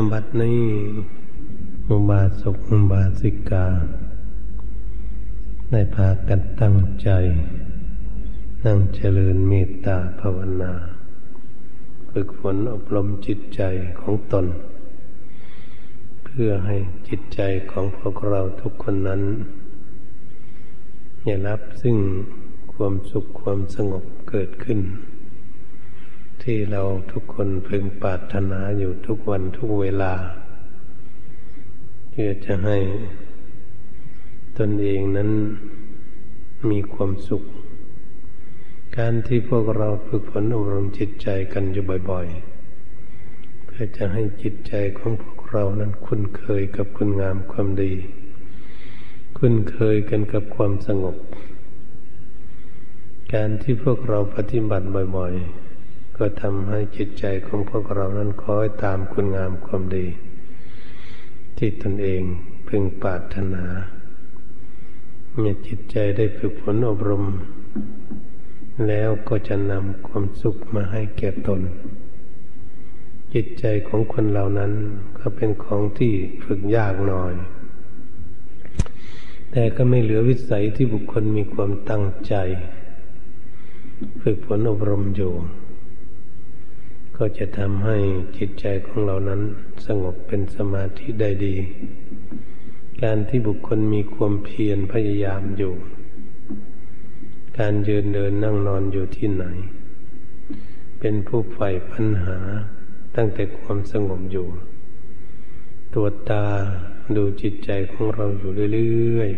ยบัดนี้มุบาสกมุบาสิกา ได้พากันตั้งใจ นั่งเจริญเมตตาภาวนา ฝึกฝนอบรมจิตใจของตน เพื่อให้จิตใจของพวกเราทุกคนนั้นได้รับซึ่งความสุขความสงบเกิดขึ้น ที่เราทุกคนพึงปรารถนาอยู่ทุกวันทุกเวลาเพื่อจะให้ตนเองนั้นมีความสุข การที่พวกเราฝึกฝนอบรมจิตใจกันอยู่บ่อย ๆ เพื่อจะให้จิตใจของพวกเรานั้นคุ้นเคยกับคุณงามความดี คุ้นเคยกันกับความสงบ การที่พวกเราปฏิบัติบ่อย ๆ ก็ทำให้จิตใจของพวกเรานั้นคอยตามคุณงามความดี ที่ตนเองพึงปรารถนาเมื่อจิตใจได้ฝึกฝนอบรม แล้วก็จะนำความสุขมาให้แก่ตน จิตใจของคนเหล่านั้นก็เป็นของที่ฝึกยากหน่อย แต่ก็ไม่เหลือวิสัยที่บุคคลมีความตั้งใจ ฝึกฝนอบรมอยู่ ก็จะทำให้จิตใจของเรานั้นสงบเป็นสมาธิได้ดี การที่บุคคลมีความเพียรพยายามอยู่ การยืนเดินนั่งนอนอยู่ที่ไหน เป็นผู้ใฝ่ปัญหาตั้งแต่ความสงบอยู่ตัวจตาดูจิตใจของเราอยู่เรื่อย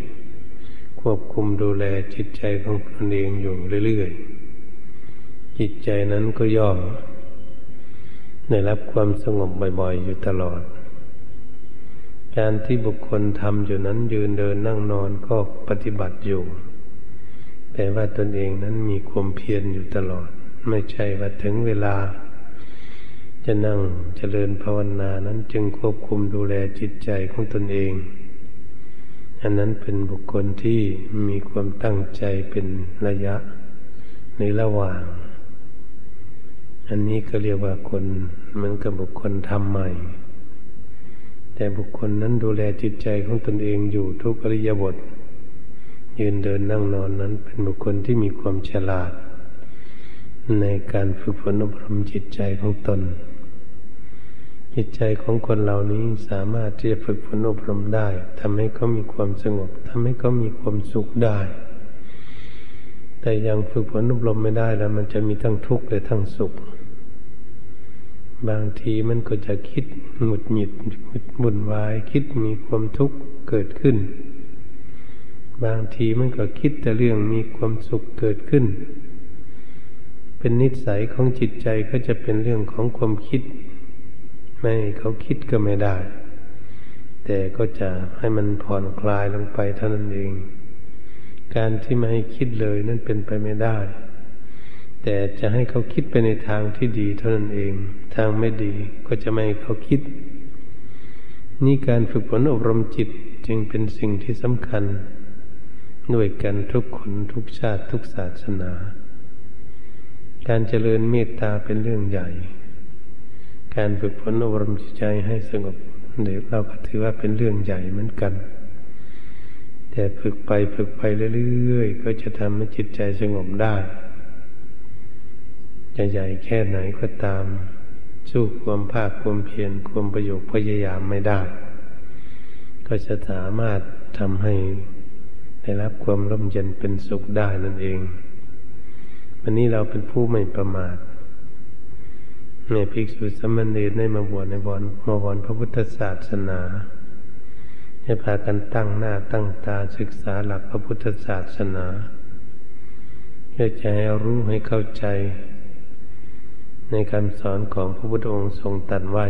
ๆ ควบคุมดูแลจิตใจของตนเองอยู่เรื่อยๆ จิตใจนั้นก็ย่อม ได้รับความสงบบ่อยๆ อยู่ตลอด การที่บุคคลทำอยู่นั้นยืนเดินนั่งนอนก็ปฏิบัติอยู่ แต่ว่าตนเองนั้นมีความเพียรอยู่ตลอด ไม่ใช่ว่าถึงเวลา จะนั่งจเจริญภาวนานั้นจึงควบคุมดูแลจิตใจของตนเอง อันนั้นเป็นบุคคลที่มีความตั้งใจเป็นระยะในระหว่าง อันนี้ก็เรียกว่าคนเหมือนกับบุคคลทำใหม่ แต่บุคคลนั้นดูแลจิตใจของตนเองอยู่ทุกอริยบท ยืนเดินนั่งนอนนั้นเป็นบุคคลที่มีความฉลาด ในการฝึกฝนอบรมจิตใจของตน จิตใจของคนเหล่านี้สามารถที่จะฝึกฝนอบรมได้ทำให้เขามีความสงบทำให้เขามีความสุขได้แต่ยังฝึกฝนอบรมไม่ได้แล้ว มันจะมีทั้งทุกข์และทั้งสุข บางทีมันก็จะคิดหงุดหงิดบุ่นวาย คิดมีความทุกข์เกิดขึ้น บางทีมันก็คิดแต่เรื่องมีความสุขเกิดขึ้น เป็นนิสัยของจิตใจก็จะเป็นเรื่องของความคิด ไม่เขาคิดก็ไม่ได้ แต่ก็จะให้มันผ่อนคลายลงไปเท่านั้นเอง การที่ไม่ให้คิดเลยนั่นเป็นไปไม่ได้ แต่จะให้เขาคิดไปในทางที่ดีเท่านั้นเอง ทางไม่ดีก็จะไม่ให้เขาคิด นี่การฝึกฝนอบรมจิตจึงเป็นสิ่งที่สำคัญ ด้วยกันทุกคนทุกชาติทุกศาสนา การเจริญเมตตาเป็นเรื่องใหญ่ การฝึกฝนอบรมจิตใจให้สงบเดี๋ยวเราก็ถือว่าเป็นเรื่องใหญ่เหมือนกัน แต่ฝึกไปฝึกไปเรื่อยๆ ก็จะทำให้จิตใจสงบได้ จะใหญ่แค่ไหนก็ตาม สู้ความภาคความเพียรความประโยชน์พยายามไม่ได้ ก็จะสามารถทำให้ได้รับความร่มเย็นเป็นสุขได้นั่นเอง วันนี้เราเป็นผู้ไม่ประมาทในภิกษุสมณีได้มาบวชในบอนมาบอนพระพุทธศาสนาให้พากันตั้งหน้าตั้งตาศึกษาหลักพระพุทธศาสนาเพื่อจะให้รู้ให้เข้าใจ ในคำสอนของพระพุทธองค์ทรงตัดไว้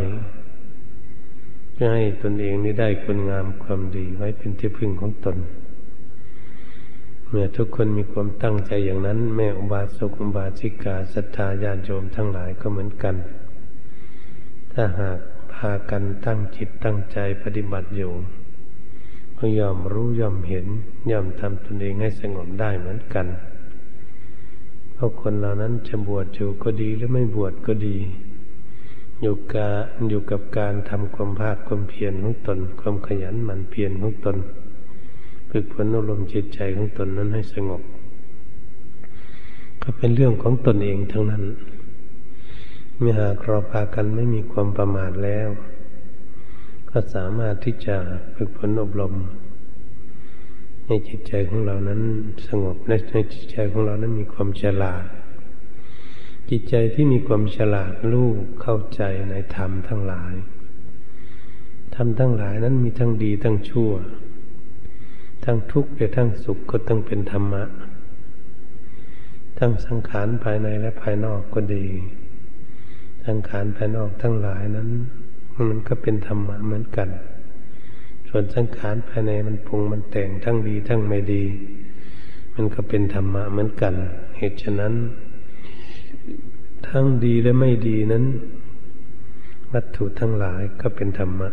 เพื่อให้ตนเองนี้ได้คุณงามความดีไว้เป็นที่พึ่งของตน เมื่อทุกคนมีความตั้งใจอย่างนั้น แม่อุบาสกอุบาสิกาศรัทธาญาณโยมทั้งหลายก็เหมือนกัน ถ้าหากพากันตั้งจิตตั้งใจปฏิบัติอยู่ก็ยอมรู้ยอมเห็นยอมทำตนเองให้สงบได้เหมือนกัน เพราะคนเหล่านั้นจะบวชอยู่ก็ดีหรือไม่บวชก็ดี อยู่กาอยู่กับการทำความภาคความเพียรของตน ความขยันหมั่นเพียรของตนฝึกฝนอารมณ์จิตใจของตนนั้นให้สงบ ก็เป็นเรื่องของตนเองทั้งนั้นเมื่อหากเราพากันไม่มีความประมาทแล้ว ก็สามารถที่จะฝึกฝนอบรม ในจิตใจของเรานั้นสงบในจิตใจของเรานั้นมีความฉลาด จิตใจที่มีความฉลาดรู้เข้าใจในธรรมทั้งหลายธรรมทั้งหลายนั้นมีทั้งดีทั้งชั่ว ทั้งทุกข์และทั้งสุขก็ต้องเป็นธรรมะ ทั้งสังขารภายในและภายนอกก็ดี สังขารภายนอกทั้งหลายนั้น มันก็เป็นธรรมะเหมือนกัน ส่วนสังขารภายในมันปรุงมันแต่งทั้งดีทั้งไม่ดี มันก็เป็นธรรมะเหมือนกัน เหตุฉะนั้น ทั้งดีและไม่ดีนั้น วัตถุทั้งหลายก็เป็นธรรมะ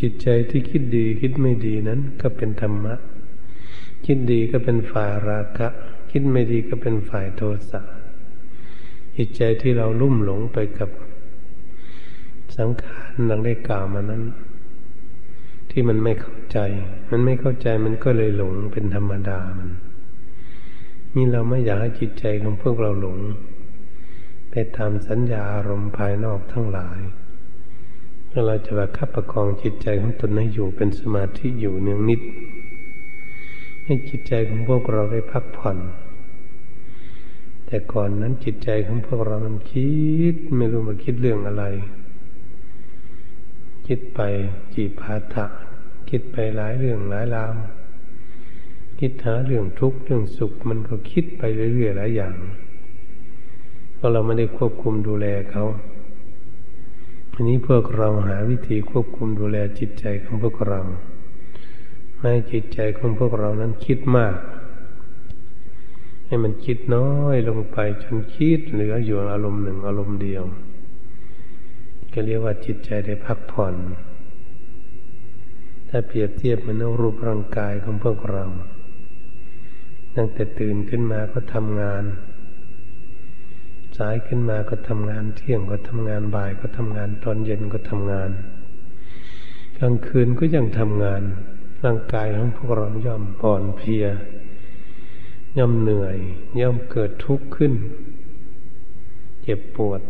จิตใจที่คิดดีคิดไม่ดีนั้นก็เป็นธรรมะ คิดดีก็เป็นฝ่ายราคะ คิดไม่ดีก็เป็นฝ่ายโทสะจิตใจที่เราลุ่มหลงไปกับสังขารดังได้กล่าวมานั้น ที่มันไม่เข้าใจ มันไม่เข้าใจมันก็เลยหลงเป็นธรรมดามันนี่เราไม่อยากให้จิตใจของพวกเราหลง ไปตามสัญญาอารมณ์ภายนอกทั้งหลายเราจะประคับประคองจิตใจของตนให้อยู่เป็นสมาธิอยู่เนืองนิด ให้จิตใจของพวกเราได้พักผ่อน แต่ก่อนนั้นจิตใจของพวกเรามันคิดไม่รู้มาคิดเรื่องอะไร คิดไปจีพาทะ คิดไปหลายเรื่องหลายราวคิดหาเรื่องทุกข์เรื่องสุขมันก็คิดไปเรื่อยๆหลายอย่างเพราะเราไม่ได้ควบคุมดูแลเขาอันนี้พวกเราหาวิธีควบคุมดูแลจิตใจของพวกเราให้จิตใจของพวกเรานั้นคิดมาก ให้มันคิดน้อยลงไปจนคิดเหลืออยู่อารมณ์หนึ่งอารมณ์เดียว ก็เรียกว่าจิตใจได้พักผ่อน ถ้าเปรียบเทียบมันรูปร่างกายของพวกเรา ตั้งแต่ตื่นขึ้นมาก็ทำงาน สายขึ้นมาก็ทำงานเที่ยงก็ทำงานบ่ายก็ทำงานตอนเย็นก็ทำงาน กลางคืนก็ยังทำงาน ร่างกายของพวกเราย่อมอ่อนเพลีย ย่อมเหนื่อย ย่อมเกิดทุกข์ขึ้น เจ็บปวด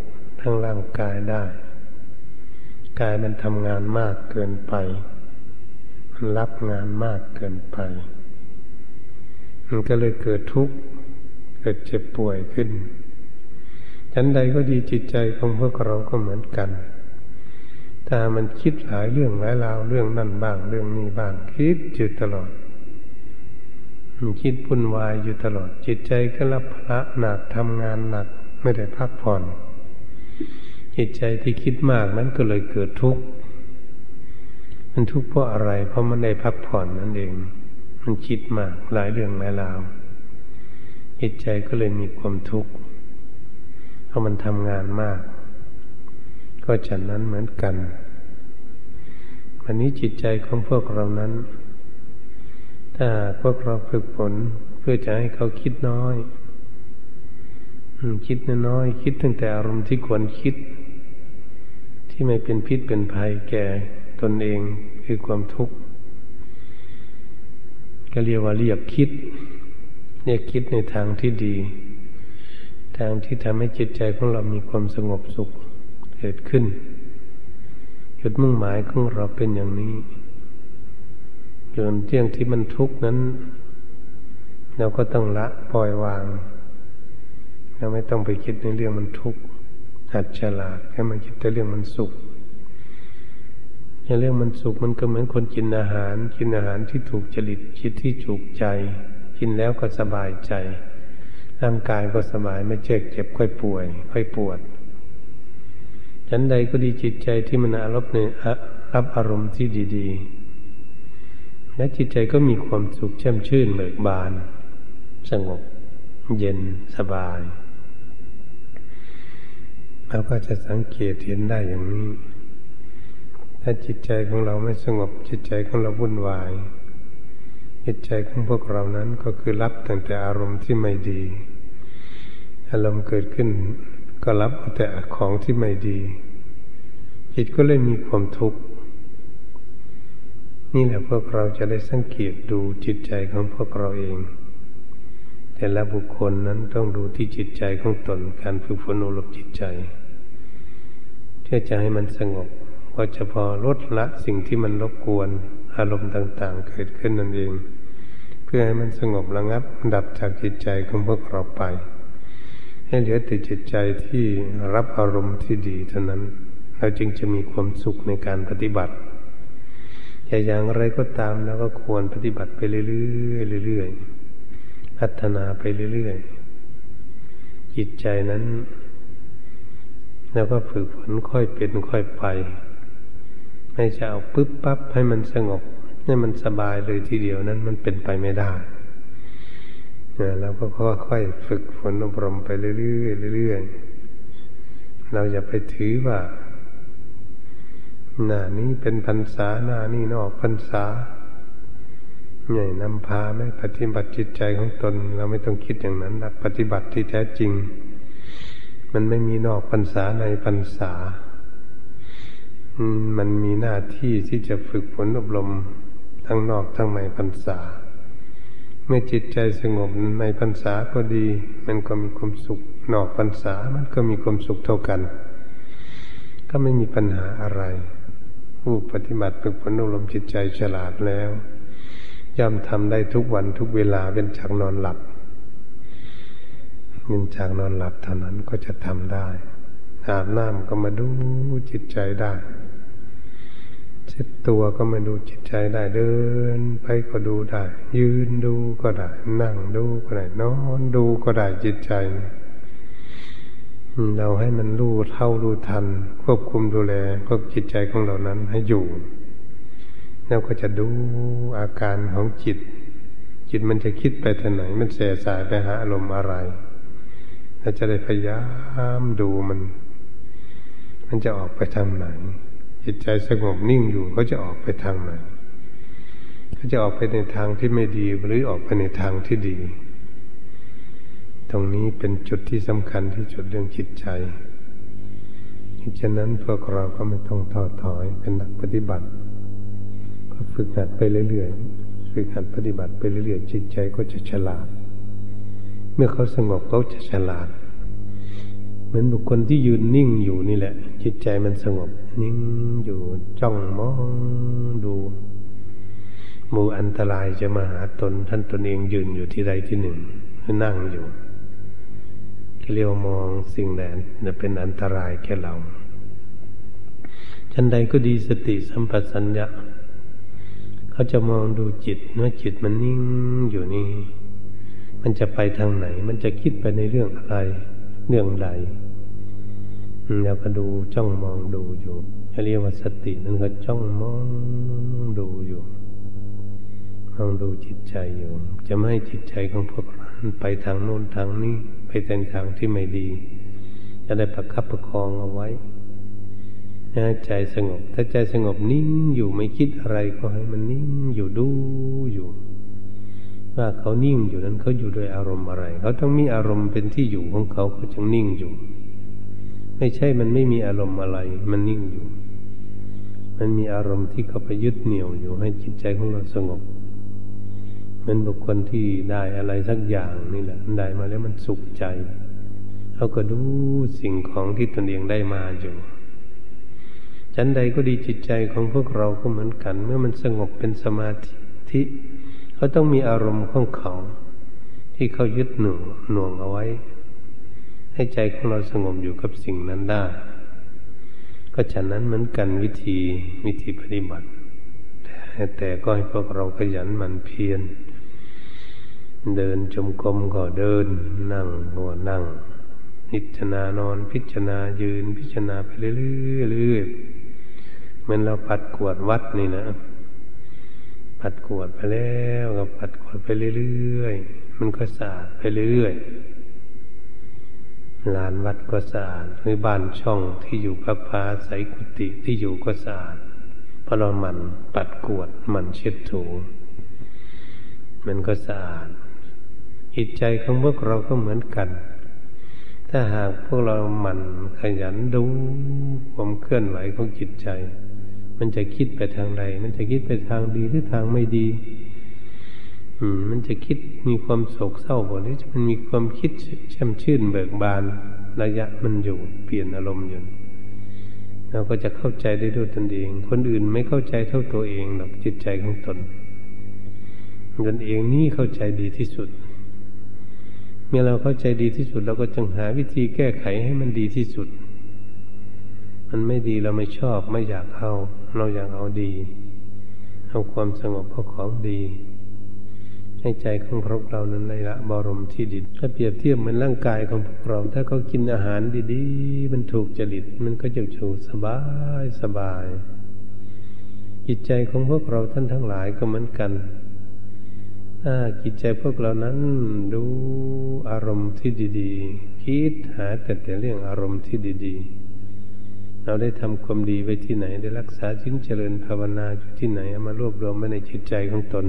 ทั้งร่างกายได้ กายมันทำงานมากเกินไป รับงานมากเกินไป มันก็เลยเกิดทุกข์ เกิดเจ็บป่วยขึ้นฉันใดก็ดีจิตใจของพวกเราก็เหมือนกันถ้ามันคิดหลายเรื่องหลายราวเรื่องนั่นบ้าง เรื่องนี้บ้าง คิดอยู่ตลอดมันคิดพุ่นวายอยู่ตลอด จิตใจก็รับพระหนักทำงานหนัก ไม่ได้พักผ่อน จิตใจที่คิดมากนั้นก็เลยเกิดทุกข์ มันทุกข์เพราะอะไร เพราะมันได้พักผ่อนนั่นเอง มันคิดมากหลายเรื่องหลายราวจิตใจก็เลยมีความทุกข์เพราะมันทำงานมาก ก็ฉันนั้นเหมือนกันวันนี้จิตใจของพวกเรานั้น ถ้าพวกเราฝึกฝนเพื่อจะให้เขาคิดน้อยคิดน้อยคิดตั้งแต่อารมณ์ที่ควรคิด ที่ไม่เป็นพิษเป็นภัยแก่ ตนเองคือความทุกข์ก็เรียกว่าเรียกคิดเรียกคิดในทางที่ดี ทางที่ทำให้จิตใจของเรามีความสงบสุขเกิดขึ้นจุดมุ่งหมายของเราเป็นอย่างนี้จนเที่ยงที่มันทุกข์นั้น เราก็ต้องละปล่อยวางเราไม่ต้องไปคิดในเรื่องมันทุกข์หัดฉลาดแค่มาคิดแต่เรื่องมันสุข อย่างเรื่องมันสุขมันก็เหมือนคนกินอาหาร กินอาหารที่ถูกจริตคิดที่ถูกใจ กินแล้วก็สบายใจ ร่างกายก็สบายไม่เจ็บเจ็บค่อยป่วย ค่อยปวดฉันใดก็ดีจิตใจที่มันอารมณ์ในรับอารมณ์ที่ดี ๆ และจิตใจก็มีความสุขแช่มชื่นเบิกบาน สงบ เย็นสบายเราก็จะสังเกตเห็นได้อย่างนี้ ถ้าจิตใจของเราไม่สงบ จิตใจของเราวุ่นวาย จิตใจของพวกเรานั้นก็คือรับตั้งแต่อารมณ์ที่ไม่ดี อารมณ์เกิดขึ้น ก็รับแต่ของที่ไม่ดี จิตก็เลยมีความทุกข์นี่แหละพวกเราจะได้สังเกตดูจิตใจของพวกเราเอง แต่ละบุคคลนั้นต้องดูที่จิตใจของตนการฝึกฝนอบรมจิตใจเพื่อจะให้มันสงบ ก็จะพอลดละสิ่งที่มันรบกวน อารมณ์ต่างๆ เกิดขึ้นนั่นเอง เพื่อให้มันสงบระงับดับจากจิตใจของพวกเราไป ให้เหลือแต่จิตใจที่รับอารมณ์ที่ดีเท่านั้น เราจึงจะมีความสุขในการปฏิบัติแต่อย่างไรก็ตามแล้วก็ควรปฏิบัติไปเรื่อยๆเรื่อยๆพัฒนาไปเรื่อยๆจิตใจนั้น แล้วก็ฝึกฝนค่อยเป็นค่อยไป ไม่จะเอาปึ๊บปั๊บให้มันสงบให้มันสบายเลยทีเดียวนั้นมันเป็นไปไม่ได้เราก็ค่อยๆฝึกฝนอบรมไปเรื่อยๆเรื่อยๆเราอย่าไปถือว่าหน้านี้เป็นพรรษาหน้านี้นอกพรรษาใหญ่นำพาไม่ปฏิบัติจิตใจของตน เราไม่ต้องคิดอย่างนั้นนะปฏิบัติที่แท้จริง มันไม่มีนอกพรรษาในพรรษา มันมีหน้าที่ที่จะฝึกฝนอบรมทั้งนอกทั้งในพรรษา เมื่อจิตใจสงบในพรรษาก็ดี มันก็มีความสุข นอกพรรษามันก็มีความสุขเท่ากัน ก็ไม่มีปัญหาอะไร ผู้ปฏิบัติฝึกฝนอบรมจิตใจฉลาดแล้วย่อมทำได้ทุกวันทุกเวลาเป็นจากนอนหลับเป็นจากนอนหลับเท่านั้นก็จะทำได้อาบน้ำก็มาดูจิตใจได้ เช็ดตัวก็มาดูจิตใจได้เดิน ไปก็ดูได้ ยืนดูก็ได้ นั่งดูก็ได้ นอนดูก็ได้จิตใจ เราให้มันรู้เท่ารู้ทัน ควบคุมดูแลพวกจิตใจของเรานั้นให้อยู่เราก็จะดูอาการของจิต จิตมันจะคิดไปทางไหน มันเสียสายไปหาอารมณ์อะไรเราจะได้พยายามดูมัน มันจะออกไปทางไหน จิตใจสงบนิ่งอยู่เขาจะออกไปทางไหนเขาจะออกไปในทางที่ไม่ดีหรือออกไปในทางที่ดี ตรงนี้เป็นจุดที่สำคัญที่จุดเรื่องจิตใจฉะนั้นพวกเราก็ไม่ต้องท้อถอยเป็นนักปฏิบัติก็ฝึกหัดไปเรื่อยๆฝึกหัดปฏิบัติไปเรื่อยๆจิตใจก็จะฉลาด เมื่อเขาสงบเขาจะฉลาด มือนบุคคลที่ยืนนิ่งอยู่นี่แหละ จิตใจมันสงบ นิ่งอยู่จ้องมองดูมูอันตรายจะมาหาตน ท่านตนเองยืนอยู่ที่ใดที่หนึ่งนั่งอยู่เรียวมองสิ่งใดเป็นอันตรายแก่เราชันใดก็ดีสติสัมปชัญญะเขาจะมองดูจิตเมื่อจิตมันนิ่งอยู่นี่ มันจะไปทางไหน มันจะคิดไปในเรื่องอะไร เรื่องใดแล้วก็ดูจ้องมองดูอยู่เรียกว่าสตินั่นก็จ้องมองดูอยู่มองดูจิตใจอยู่ จะไม่ให้จิตใจของพวกเราไปทางโน้นทางนี้ ไปในทางที่ไม่ดี จะได้ประคับประคองเอาไว้ใจสงบ ถ้าใจสงบนิ่งอยู่ไม่คิดอะไรก็ให้มันนิ่งอยู่ดูอยู่ ว่าเขานิ่งอยู่นั้นเขาอยู่โดยอารมณ์อะไร เขาต้องมีอารมณ์เป็นที่อยู่ของเขาเขาจึงนิ่งอยู่ ไม่ใช่มันไม่มีอารมณ์อะไร มันนิ่งอยู่ มันมีอารมณ์ที่เขาไปยึดเหนี่ยวอยู่ให้จิตใจของเราสงบมือนบุคคลที่ได้อะไรสักอย่างนี่แหละได้มาแล้วมันสุขใจเขาก็ดูสิ่งของที่ตนเองได้มาอยู่ฉันใดก็ดีจิตใจของพวกเราก็เหมือนกัน เมื่อมันสงบเป็นสมาธิ เขาต้องมีอารมณ์ของเขา ที่เขายึดหน่วงหน่วงเอาไว้ ให้ใจของเราสงบอยู่กับสิ่งนั้นได้ ก็ฉะนั้นเหมือนกันวิธีวิธีปฏิบัติ แต่แต่ก็ให้พวกเราขยันหมั่นเพียรเดินจมกรมก็เดิน นั่งก็นั่งพิจารณานอนพิจารณายืนพิจารณาไปเรื่อยๆเหมือนเราปัดกวดวัดนี่นะ ปัดกวดไปแล้วก็ปัดกวดไปเรื่อยๆ มันก็สะอาดไปเรื่อยๆลานวัดก็สะอาดหรือบ้านช่องที่อยู่พักพาใสกุฏิที่อยู่ก็สะอาดเพราะเราหมั่นปัดกวดหมั่นเช็ดถู มันก็สะอาดจิตใจของพวกเราก็เหมือนกัน ถ้าหากพวกเราหมั่นขยันดูความเคลื่อนไหวของจิตใจ มันจะคิดไปทางใด มันจะคิดไปทางดีหรือทางไม่ดี อืม มันจะคิดมีความโศกเศร้าบ่หรือมันมีความคิดแช่มชื่นเบิกบานระยะมันอยู่เปลี่ยนอารมณ์อยู่เราก็จะเข้าใจได้ด้วยตนเอง คนอื่นไม่เข้าใจเท่าตัวเองหรอกจิตใจของตนตนเองนี่เข้าใจดีที่สุด เมื่อเราเข้าใจดีที่สุด เราก็จึงหาวิธีแก้ไขให้มันดีที่สุด มันไม่ดีเราไม่ชอบไม่อยากเอา เราอยากเอาดีเอาความสงบเพราะของดี ให้ใจของพวกเรานั้นในละบรมที่ดีถ้าเปรียบเทียบเหมือนร่างกายของพวกเรา ถ้าเขากินอาหารดีๆ มันถูกจริต มันก็จะชูสบายสบาย จิตใจของพวกเราท่านทั้งหลายก็เหมือนกันถ้าจิตใจพวกเรานั้นดูอารมณ์ที่ดี ๆ คิดหาแต่แต่เรื่องอารมณ์ที่ดี ๆ เราได้ทำความดีไว้ที่ไหน ได้รักษาชิ้นเจริญภาวนาอยู่ที่ไหนเอามารวบรวมไว้ในจิตใจของตน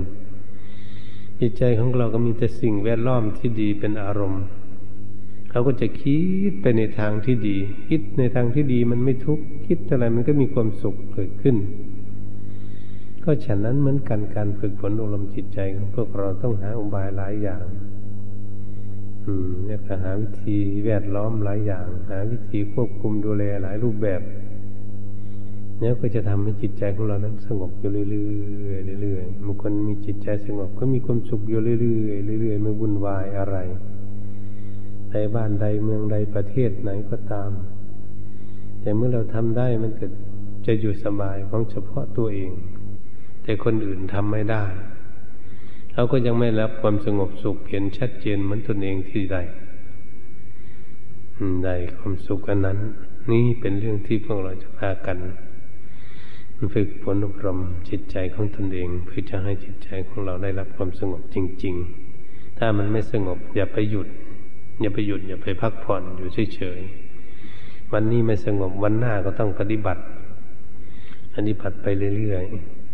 จิตใจของเราก็มีแต่สิ่งแวดล้อมที่ดีเป็นอารมณ์เขาก็จะคิดไปในทางที่ดี คิดในทางที่ดีมันไม่ทุกข์คิดอะไรมันก็มีความสุขเกิดขึ้น ก็ฉะนั้นเหมือนกันการฝึกฝนอบรมจิตใจของพวกเราต้องหาอุบายหลายอย่าง เนี่ยกหาวิธีแวดล้อมหลายอย่าง หาวิธีควบคุมดูแลหลายรูปแบบเนี่ยก็จะทำให้จิตใจของเรานั้นสงบอยู่เรื่อยๆเรื่อยๆบางคนมีจิตใจสงบก็มีความสุขอยู่เรื่อยๆเรื่อยๆไม่วุ่นวายอะไรในบ้านใดเมืองใดประเทศไหนก็ตาม แต่เมื่อเราทำได้มันเกิดจะอยู่สบายของเฉพาะตัวเอง แต่คนอื่นทำไม่ได้ เขาก็ยังไม่รับความสงบสุขเห็นชัดเจนเหมือนตนเองที่ใดใดความสุขอันนั้น นี่เป็นเรื่องที่พวกเราจะพากันฝึกฝนอบรมจิตใจของตนเอง เพื่อจะให้จิตใจของเราได้รับความสงบจริง ๆ ถ้ามันไม่สงบ อย่าไปหยุด อย่าไปหยุด อย่าไปพักผ่อนอยู่เฉยๆวันนี้ไม่สงบวันหน้าก็ต้องปฏิบัติปฏิบัติไปเรื่อย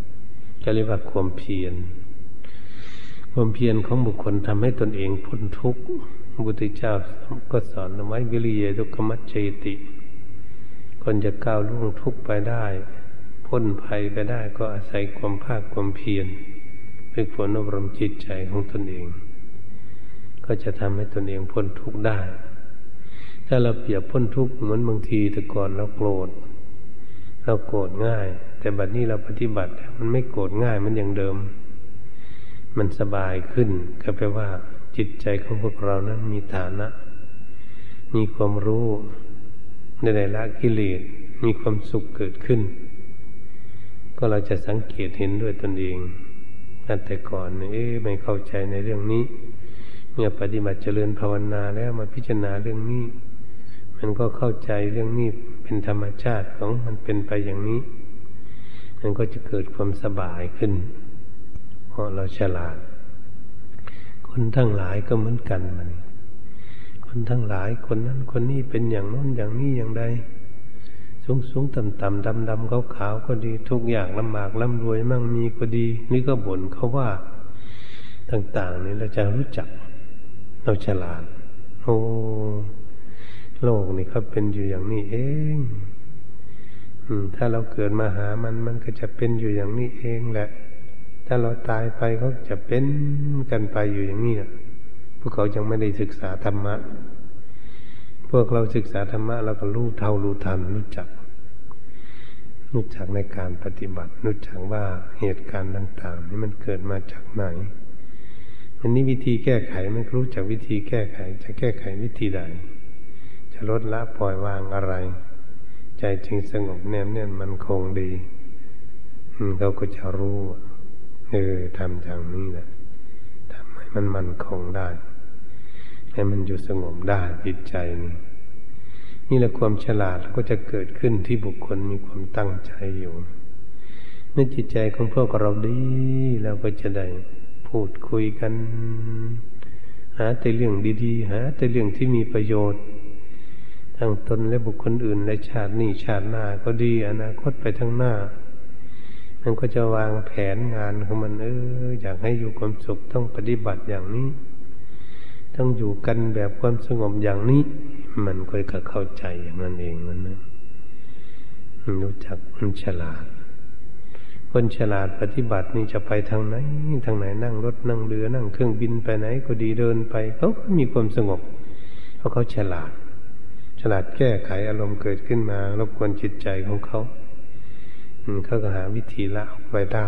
ๆก็เรียกว่าความเพียร ความเพียรของบุคคลทำให้ตนเองพ้นทุกข์บุตรเจ้าก็สอนไว้วิริยทุกขมัจเจติคนจะก้าวล่วงทุกข์ไปได้ พ้นภัยไปได้ก็อาศัยความภาคความเพียรฝึกฝนอบรมจิตใจของตนเอง ก็จะทำให้ตนเองพ้นทุกข์ได้ ถ้าเราเปรียบพ้นทุกข์เหมือนบางทีแต่ก่อนเราโกรธเราโกรธง่าย แต่บัดนี้เราปฏิบัติมันไม่โกรธง่ายมันอย่างเดิม มันสบายขึ้น ก็แปลว่า จิตใจของพวกเรานั้นมีฐานะ มีความรู้ในใดละกิเลสมีความสุขเกิดขึ้น ก็เราจะสังเกตเห็นด้วยตนเองตั้งแต่ก่อนเอ๊ไม่เข้าใจในเรื่องนี้ เมื่อปฏิบัติเจริญภาวนาแล้วมาพิจารณาเรื่องนี้ มันก็เข้าใจเรื่องนี้เป็นธรรมชาติของมันเป็นไปอย่างนี้ มันก็จะเกิดความสบายขึ้น เพราะเราฉลาด คนทั้งหลายก็เหมือนกันมันคนทั้งหลายคนนั้นคนนี้เป็นอย่างน้นอย่างนี้อย่างใดสูงสูงต่ำต่ำดำดำขาวขาวก็ดี ทุกอย่างลำบากลำรวยมั่งมีก็ดี นี่ก็บ่นเขาว่าต่าง ๆ นี่เราจะรู้จัก เราฉลาดโอ้โลกนี่เขาเป็นอยู่อย่างนี้เองถ้าเราเกิดมาหามันมันก็จะเป็นอยู่อย่างนี้เองแหละ ถ้าเราตายไปก็จะเป็นกันไปอยู่อย่างนี้นะพวกเขายังไม่ได้ศึกษาธรรมะ พวกเราศึกษาธรรมะเราก็รู้เท่ารู้ทันรู้จัก รู้จักในการปฏิบัติ รู้จักว่าเหตุการณ์ต่างๆนี่มันเกิดมาจากไหน อันนี้วิธีแก้ไขไม่รู้จักวิธีแก้ไข จะแก้ไขวิธีใด จะลดละปล่อยวางอะไร ใจจึงสงบแน่นแน่นมันคงดีเขาก็จะรู้ เออทำอย่างนี้แหละทำให้มันมันคงได้ ให้มันอยู่สงบได้จิตใจนี่นี่แหละความฉลาดก็จะเกิดขึ้นที่บุคคลมีความตั้งใจอยู่เมื่อจิตใจของพวกเราดีเราก็จะได้พูดคุยกัน หาแต่เรื่องดีๆ หาแต่เรื่องที่มีประโยชน์ ทั้งตนและบุคคลอื่น และชาตินี้ชาติหน้าก็ดีอนาคตไปทั้งหน้า มันก็จะวางแผนงานของมันเอออยากให้อยู่ความสุขต้องปฏิบัติอย่างนี้ ต้องอยู่กันแบบความสงบอย่างนี้ มันก็จะเข้าใจอย่างนั้นเองมันนะรู้จักมันฉลาด คนฉลาดปฏิบัตินี่จะไปทางไหน ทางไหนนั่งรถนั่งเรือนั่งเครื่องบินไปไหนก็ดีเดินไปเขาก็มีความสงบเพราะเขาฉลาด ฉลาดแก้ไขอารมณ์เกิดขึ้นมารบกวนจิตใจของเขา เขาก็หาวิธีละออกไปได้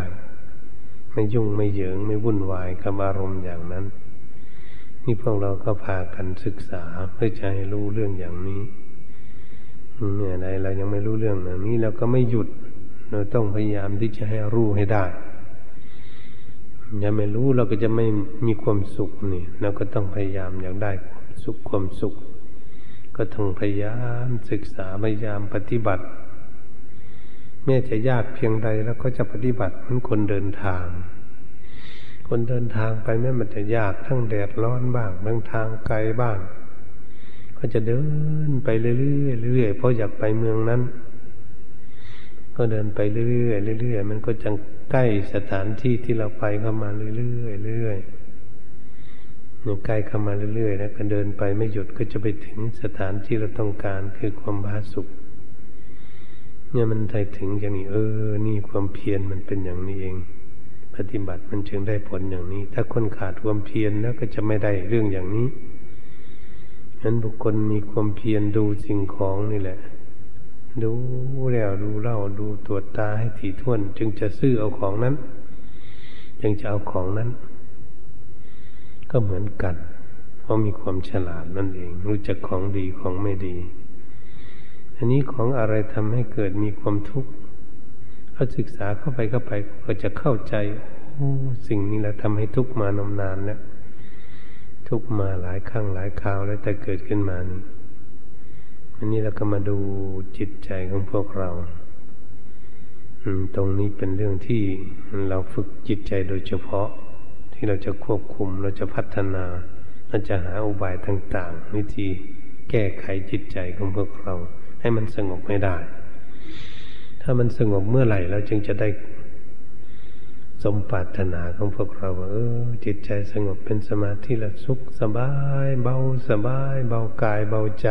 ไม่ยุ่งไม่เหยิงไม่วุ่นวายกับอารมณ์อย่างนั้น นี่พวกเราก็พากันศึกษาเพื่อจะให้รู้เรื่องอย่างนี้เนี่อะไรเรายังไม่รู้เรื่องนะนี้เราก็ไม่หยุด เราต้องพยายามที่จะให้รู้ให้ได้ยังไม่รู้เราก็จะไม่มีความสุขนี่เราก็ต้องพยายามอยากได้ความสุขความสุข ก็ต้องพยายามศึกษาพยายามปฏิบัติ แม้จะยากเพียงใดแล้วก็จะปฏิบัติเหมือนคนเดินทาง คนเดินทางไปแม้มันจะยากทั้งแดดร้อนบ้างบางทางไกลบ้าง ก็จะเดินไปเรื่อยๆเรื่อยๆเพราะอยากไปเมืองนั้น ก็เดินไปเรื่อยๆเรื่อยๆมันก็จะใกล้สถานที่ที่เราไปเข้ามาเรื่อยๆเรื่อยๆใกล้เข้ามาเรื่อยๆแล้วก็เดินไปไม่หยุดก็จะไปถึงสถานที่เราต้องการคือความบาสุข เนี่ยมันไทถึงอย่างนี้เออ นี่ความเพียรมันเป็นอย่างนี้เอง ปฏิบัติมันจึงได้ผลอย่างนี้ ถ้าคนขาดความเพียรแล้วก็จะไม่ได้เรื่องอย่างนี้ฉะนั้นบุคคลมีความเพียรดูสิ่งของนี่แหละ ดูแล้วดูเล่าดูตรวจตาให้ถี่ถ้วน จึงจะซื้อเอาของนั้น จึงจะเอาของนั้น ก็เหมือนกัน เพราะมีความฉลาดนั่นเอง รู้จักของดีของไม่ดี นนี้ของอะไรทำให้เกิดมีความทุกข์ถ้าศึกษาเข้าไปเข้าไปก็จะเข้าใจโอ้สิ่งนี้แหละทำให้ทุกข์มานมนานแล้วทุกข์มาหลายครั้งหลายคราวแล้วแต่เกิดขึ้นมานี่อันนี้เราก็มาดูจิตใจของพวกเราตรงนี้เป็นเรื่องที่เราฝึกจิตใจโดยเฉพาะ ที่เราจะควบคุมเราจะพัฒนาเราจะหาอุบายต่าง ๆ วิธีแก้ไขจิตใจของพวกเรา ให้มันสงบไม่ได้ ถ้ามันสงบเมื่อไหร่เราจึงจะได้สมปรารถนาของพวกเราว่าเออ จิตใจสงบเป็นสมาธิละสุขสบาย เบาสบาย เบากายเบาใจ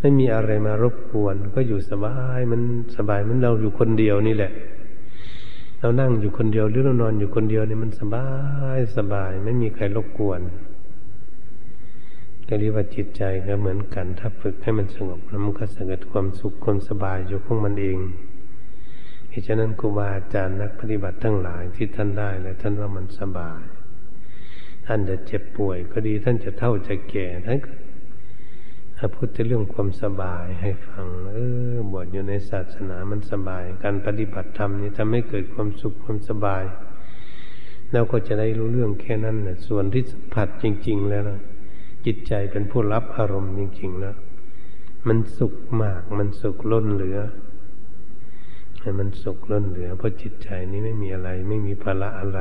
ไม่มีอะไรมารบกวน ก็อยู่สบายมันสบายมันเราอยู่คนเดียวนี่แหละ เรานั่งอยู่คนเดียวหรือเรานอนอยู่คนเดียวนี่มันสบายสบาย ไม่มีใครรบกวน ก็เรียกว่าจิตใจก็เหมือนกัน ถ้าฝึกให้มันสงบแล้วมันก็สงบความสุขความสบายอยู่ของมันเองเหตุฉะนั้นครูบาอาจารย์นักปฏิบัติทั้งหลายที่ท่านได้และท่านว่ามันสบาย ท่านจะเจ็บป่วยก็ดีท่านจะเท่าจะแก่ท่านก็ถ้าพูดถึงเรื่องความสบายให้ฟัง เออบวชอยู่ในศาสนามันสบาย การปฏิบัติธรรมนี้ทำให้เกิดความสุขความสบายเราก็จะได้รู้เรื่องแค่นั้นแหละส่วนที่สัมผัสจริง ๆ แล้วนะ จิตใจเป็นผู้รับอารมณ์จริง ๆ แล้ว มันสุขมาก มันสุขล้นเหลือมันสุขล้นเหลือ เพราะจิตใจนี้ไม่มีอะไร ไม่มีภาระอะไร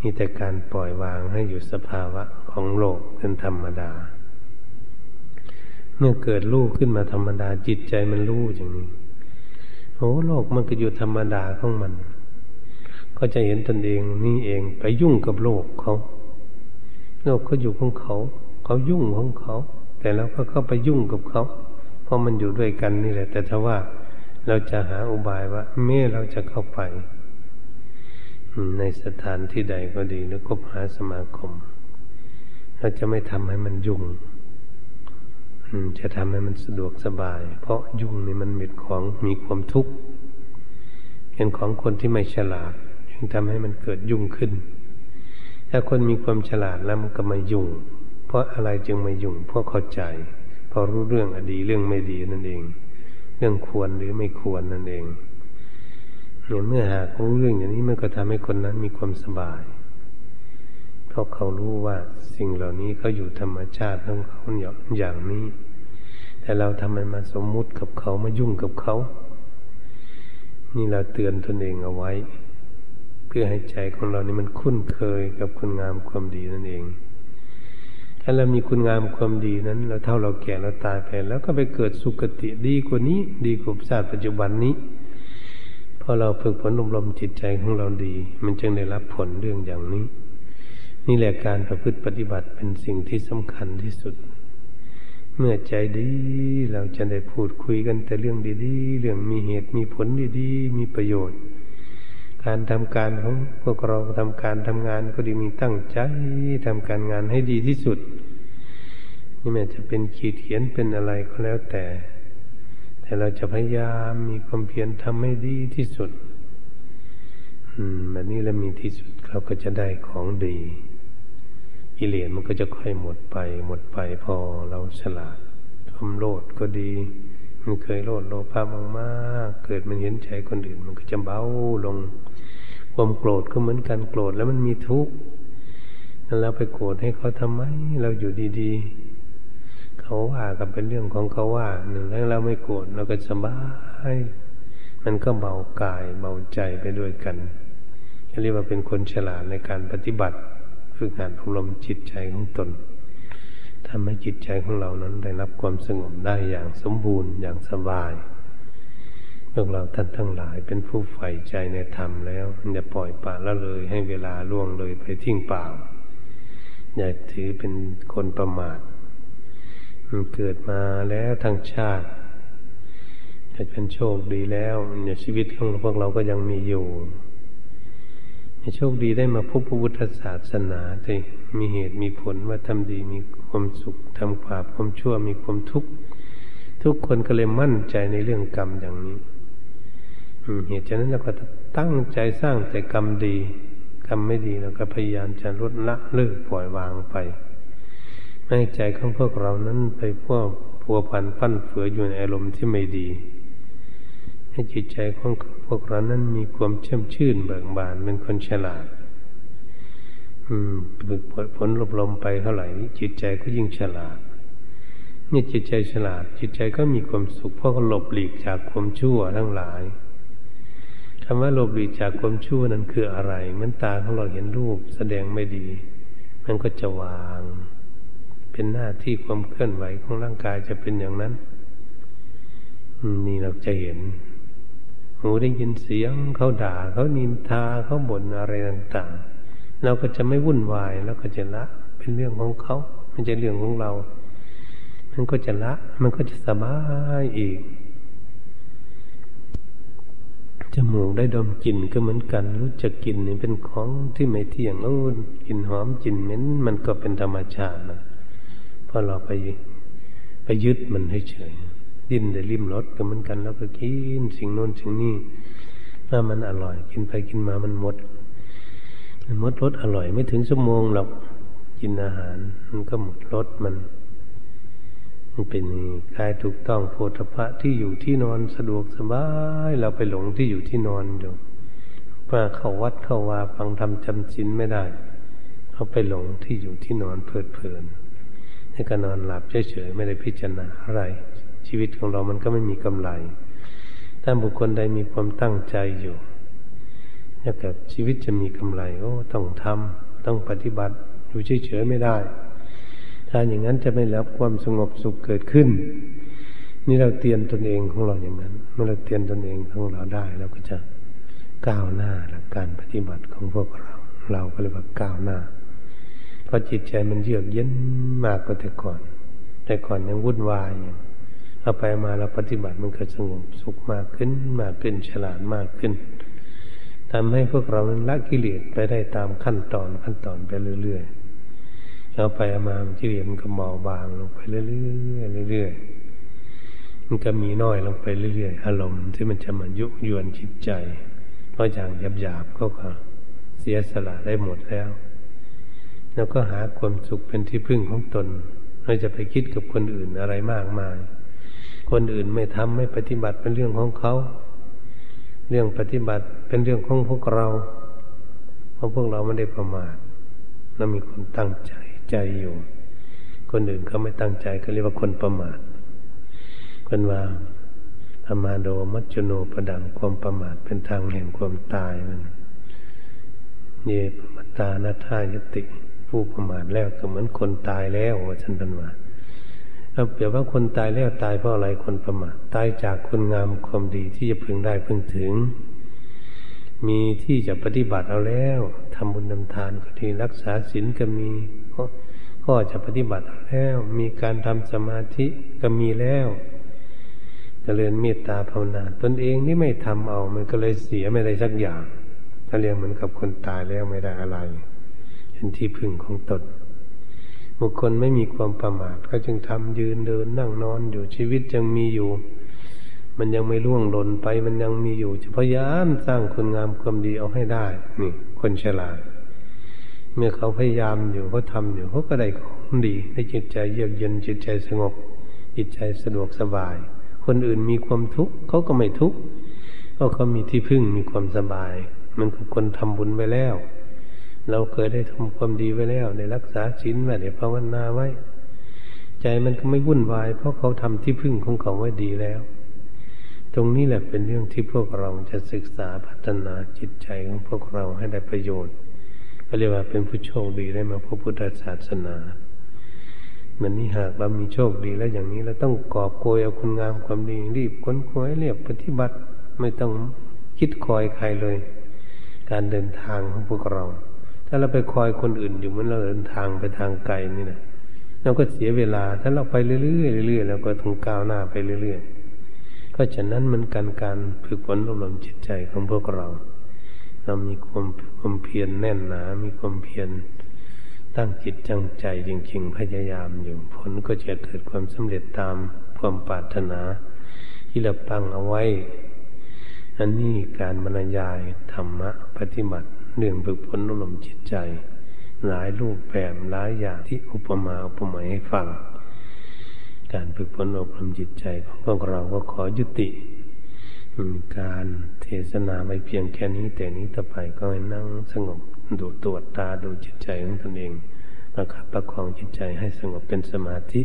มีแต่การปล่อยวางให้อยู่สภาวะของโลกเป็นธรรมดา เมื่อเกิดลูกขึ้นมาธรรมดา จิตใจมันรู้อย่างนี้โอ้โลกมันก็อยู่ธรรมดาของมัน ก็จะเห็นตนเองนี่เองไปยุ่งกับโลกเขา โลกเขาอยู่ของเขา เขายุ่งของเขา แต่เราก็เข้าไปยุ่งกับเขา เพราะมันอยู่ด้วยกันนี่แหละ แต่ถ้าว่าเราจะหาอุบายว่าเมื่อเราจะเข้าไปในสถานที่ใดก็ดีแล้วก็หาสมาคม เราจะไม่ทำให้มันยุ่งจะทำให้มันสะดวกสบาย เพราะยุ่งนี่มันมีของมีความทุกข์เป็นของคนที่ไม่ฉลาดจึงทำให้มันเกิดยุ่งขึ้น ถ้าคนมีความฉลาดแล้วมันก็ไม่ยุ่ง เพราะอะไรจึงไม่ยุ่ง เพราะเข้าใจเพราะรู้เรื่องอดีเรื่องไม่ดีนั่นเอง เรื่องควรหรือไม่ควรนั่นเองเนี่ยเมื่อหากรู้เรื่องอย่างนี้มันก็ทำให้คนนั้นมีความสบาย เพราะเขารู้ว่าสิ่งเหล่านี้เขาอยู่ธรรมชาติของเขาอย่างนี้ แต่เราทำไมมาสมมุติกับเขามายุ่งกับเขา นี่เราเตือนตนเองเอาไว้ พื่อให้ใจของเรานี่มันคุ้นเคยกับคุณงามความดีนั่นเอง ถ้าเรามีคุณงามความดีนั้น เราเท่าเราแก่เราตายไป แล้วก็ไปเกิดสุคติดีกว่านี้ ดีกว่าชาติปัจจุบันนี้พอเราฝึกฝนอบรมจิตใจของเราดี มันจึงได้รับผลเรื่องอย่างนี้ นี่แหละการประพฤติปฏิบัติเป็นสิ่งที่สำคัญที่สุด เมื่อใจดีเราจะได้พูดคุยกันแต่เรื่องดีๆ เรื่องมีเหตุมีผลดีๆ มีประโยชน์ การทำการของพวกเราทำการทำงานก็ดีมีตั้งใจทำการงานให้ดีที่สุด นี่แม้จะเป็นขีดเขียนเป็นอะไรก็แล้วแต่ แต่เราจะพยายามมีความเพียรทำให้ดีที่สุด อืมแบบนี้แล้วมีที่สุดเราก็จะได้ของดีกิเลสมันก็จะค่อยหมดไป หมดไปพอเราฉลาดความโลดก็ดี มันเคยโลดโลภามากๆเกิดมันเห็นใจคนอื่น มันก็จะเบาลง ความโกรธก็เหมือนกันโกรธแล้วมันมีทุกข์แล้วเราไปโกรธให้เขาทำไม เราอยู่ดีๆ เขาว่ากับเป็นเรื่องของเขาว่าหนึ่งแล้วเราไม่โกรธเราก็สบายมันก็เบากายเบาใจไปด้วยกันเรียกว่าเป็นคนฉลาดในการปฏิบัติฝึกหัดอบรมจิตใจของตนทำให้จิตใจของเรานั้นได้รับความสงบได้อย่างสมบูรณ์อย่างสบาย พวกเราท่านทั้งหลายเป็นผู้ใฝ่ใจในธรรมแล้วอย่าปล่อยปละละเลยให้เวลาล่วงเลยไปทิ้งเปล่า อย่าถือเป็นคนประมาทมันเกิดมาแล้วทั้งชาติจะเป็นโชคดีแล้วเนี่ยชีวิตของพวกเราก็ยังมีอยู่โชคดีได้มาพบพระพุทธศาสนาที่มีเหตุมีผลว่าทำดีมีความสุขทำความความชั่วมีความทุกข์ทุกคนก็เลยมั่นใจในเรื่องกรรมอย่างนี้ เหตุฉะนั้นเราก็ตั้งใจสร้างแต่กรรมดี กรรมไม่ดีเราก็พยายามจะลดละเลิกปล่อยวางไปไม่ใจของพวกเรานั้นไปพวกพัวพันปั้นเฟืออยู่ในอารมณ์ที่ไม่ดี ให้จิตใจของพวกเรานั้นมีความเชื่อมชื่นเบิกบานเป็นคนฉลาด อืมฝึกผลลบลมไปเท่าไหร่จิตใจก็ยิ่งฉลาดนี่จิตใจฉลาด จิตใจก็มีความสุขเพราะหลบหลีกจากความชั่วทั้งหลาย คำว่าหลบหลีกจากความชั่วนั้นคืออะไรมือนตาของเราเห็นรูปแสดงไม่ดี มันก็จะวาง เป็นหน้าที่ความเคลื่อนไหวของร่างกายจะเป็นอย่างนั้น นี่เราจะเห็น หูได้ยินเสียงเขาด่าเขานินทาเขาบ่นอะไรต่างๆ เราก็จะไม่วุ่นวายแล้วก็จะละ เป็นเรื่องของเขาไม่ใช่เรื่องของเรา มันก็จะละ มันก็จะสบายอีก จมูกได้ดมกลิ่นก็เหมือนกัน รู้จักกลิ่นนี่เป็นของที่ไม่เที่ยงโอ้กลิ่นหอมกลิ่นเหม็นมันก็เป็นธรรมชาตินะพอเราไปไปยึดมันให้เฉยดิ้นได้ริมรสก็เหมือนกัน แล้วก็กินสิ่งโน้นสิ่งนี้ถ้ามันอร่อย กินไปกินมามันหมดมันหมดรสอร่อยไม่ถึงชั่วโมงหรอกกินอาหาร มันก็หมดรสมันมัน เป็นกายถูกต้องโพธพะที่อยู่ที่นอนสะดวกสบาย เราไปหลงที่อยู่ที่นอนอยู่ว่าเข้าวัดเข้าวาฟังทำจำศีลไม่ได้เอาไปหลงที่อยู่ที่นอนเพลิดเพลินให้ก็นอนหลับเฉยๆไม่ได้พิจารณาอะไร ชีวิตของเรามันก็ไม่มีกำไร ถ้าบุคคลใดมีความตั้งใจอยู่แล้วกับชีวิตจะมีกำไรโอ้ต้องทำต้องปฏิบัติอยู่เฉยๆไม่ได้ ถ้าอย่างนั้นจะไม่รับความสงบสุขเกิดขึ้น นี่เราเตียนตนเองของเราอย่างนั้น เมื่อเราเตียนตนเองของเราได้เราก็จะก้าวหน้าหลักการปฏิบัติของพวกเรา เราก็เรียกว่าก้าวหน้า เพราะจิตใจมันเยือกเย็นมากกว่าแต่ก่อน แต่ก่อนยังวุ่นวายอย่างเอาไปมาเราปฏิบัติมันก็สงบสุขมากขึ้นมากขึ้นฉลาดมากขึ้นทำให้พวกเราละกิเลสไปได้ตามขั้นตอนขั้นตอนไปเรื่อยๆ เอาไปเอามากิเลสมันก็เบาบางลงไปเรื่อยๆเรื่อยๆมันก็มีน้อยลงไปเรื่อยๆอารมณ์ที่มันจะมายุยวนจิตใจ เพราะอย่างหยาบๆก็เสียสละได้หมดแล้วแล้วก็หาความสุขเป็นที่พึ่งของตนไม่จะไปคิดกับคนอื่นอะไรมากมาย คนอื่นไม่ทำไม่ปฏิบัติเป็นเรื่องของเขา เรื่องปฏิบัติเป็นเรื่องของพวกเรา เพราะพวกเราไม่ได้ประมาทเรามีคนตั้งใจ ใจอยู่ คนอื่นเขาไม่ตั้งใจก็เรียกว่าคนประมาทเป็นว่าธรรมาโดมัจจโนประดังความประมาทเป็นทางแห่งความตายมันเยปมตานาทายติ ผู้ประมาทแล้วก็เหมือนคนตายแล้วว่าฉันเป็นว่าเราเปรียบว่าคนตายแล้วตายเพราะอะไรคนประมาทตายจากคุณงามความดีที่จะพึงได้พึงถึง มีที่จะปฏิบัติเอาแล้วทำบุญทำทานก็ดีรักษาศีลก็มี ก็จะปฏิบัติแล้ว มีการทำสมาธิก็มีแล้วจเจริญเมตตาภาวนา ตนเองนี่ไม่ทำเอา มันก็เลยเสียไม่ได้สักอย่าง ถ้าเรียกเหมือนกับคนตายแล้วไม่ได้อะไรเป็นที่พึ่งของตนบุคคลไม่มีความประมาท ก็จึงทำยืนเดินนั่งนอนอยู่ชีวิตยังมีอยู่ มันยังไม่ล่วงหล่นไปมันยังมีอยู่จะพยายามสร้างคุณงามความดีเอาให้ได้ นี่ คนฉลาด เมื่อเขาพยายามอยู่เขาทำอยู่เขาก็ได้ของดีได้จิตใจเยือกเย็นจิตใจสงบ จิตใจสะดวกสบาย คนอื่นมีความทุกข์เขาก็ไม่ทุกข์เพราะเขามีที่พึ่งมีความสบาย มันกับคนทำบุญไปแล้ว เราเคยได้ทำความดีไว้แล้วได้รักษาศีลไว้ได้ภาวนาไว้ ใจมันก็ไม่วุ่นวาย เพราะเขาทำที่พึ่งของเขาไว้ดีแล้ว ตรงนี้แหละเป็นเรื่องที่พวกเราจะศึกษาพัฒนาจิตใจของพวกเราให้ได้ประโยชน์ ก็เรียกว่าเป็นผู้โชคดีได้มาพบพุทธศาสนามันนี้หากเรามีโชคดีแล้วอย่างนี้เราต้องกอบโกยเอาคุณงามความดีรีบค้นคว้าเรียบปฏิบัติไม่ต้องคิดคอยใครเลย การเดินทางของพวกเรา ถ้าเราไปคอยคนอื่นอยู่เหมือนเราเดินทางไปทางไกลนี่นะเราก็เสียเวลา ถ้าเราไปเรื่อยๆเรื่อยๆเราก็ต้องก้าวหน้าไปเรื่อยๆก็ฉะนั้นมันการการฝึกฝนอบรมจิตใจของพวกเรา เรามีความความเพียรแน่นหนา มีความเพียรตั้งจิตจังใจจริง ๆ พยายามอยู่ ผลก็จะเกิดความสำเร็จตามความปรารถนา ที่เราตั้งเอาไว้ อันนี้การบรรยายธรรมะปฏิบัติเรื่องฝึกฝนอารมจิตใจ หลายรูปแบบหลายอย่างที่อุปมาอุปไมยให้ฟัง การฝึกฝนอบรมจิตใจของพวกเราก็ขอยุติ การเทศนาไปเพียงแค่นี้แต่นี้ต่อไปก็ให้นั่งสงบดูตรวจตาดูจิตใจของตนเองประคับประคองจิตใจให้สงบเป็นสมาธิ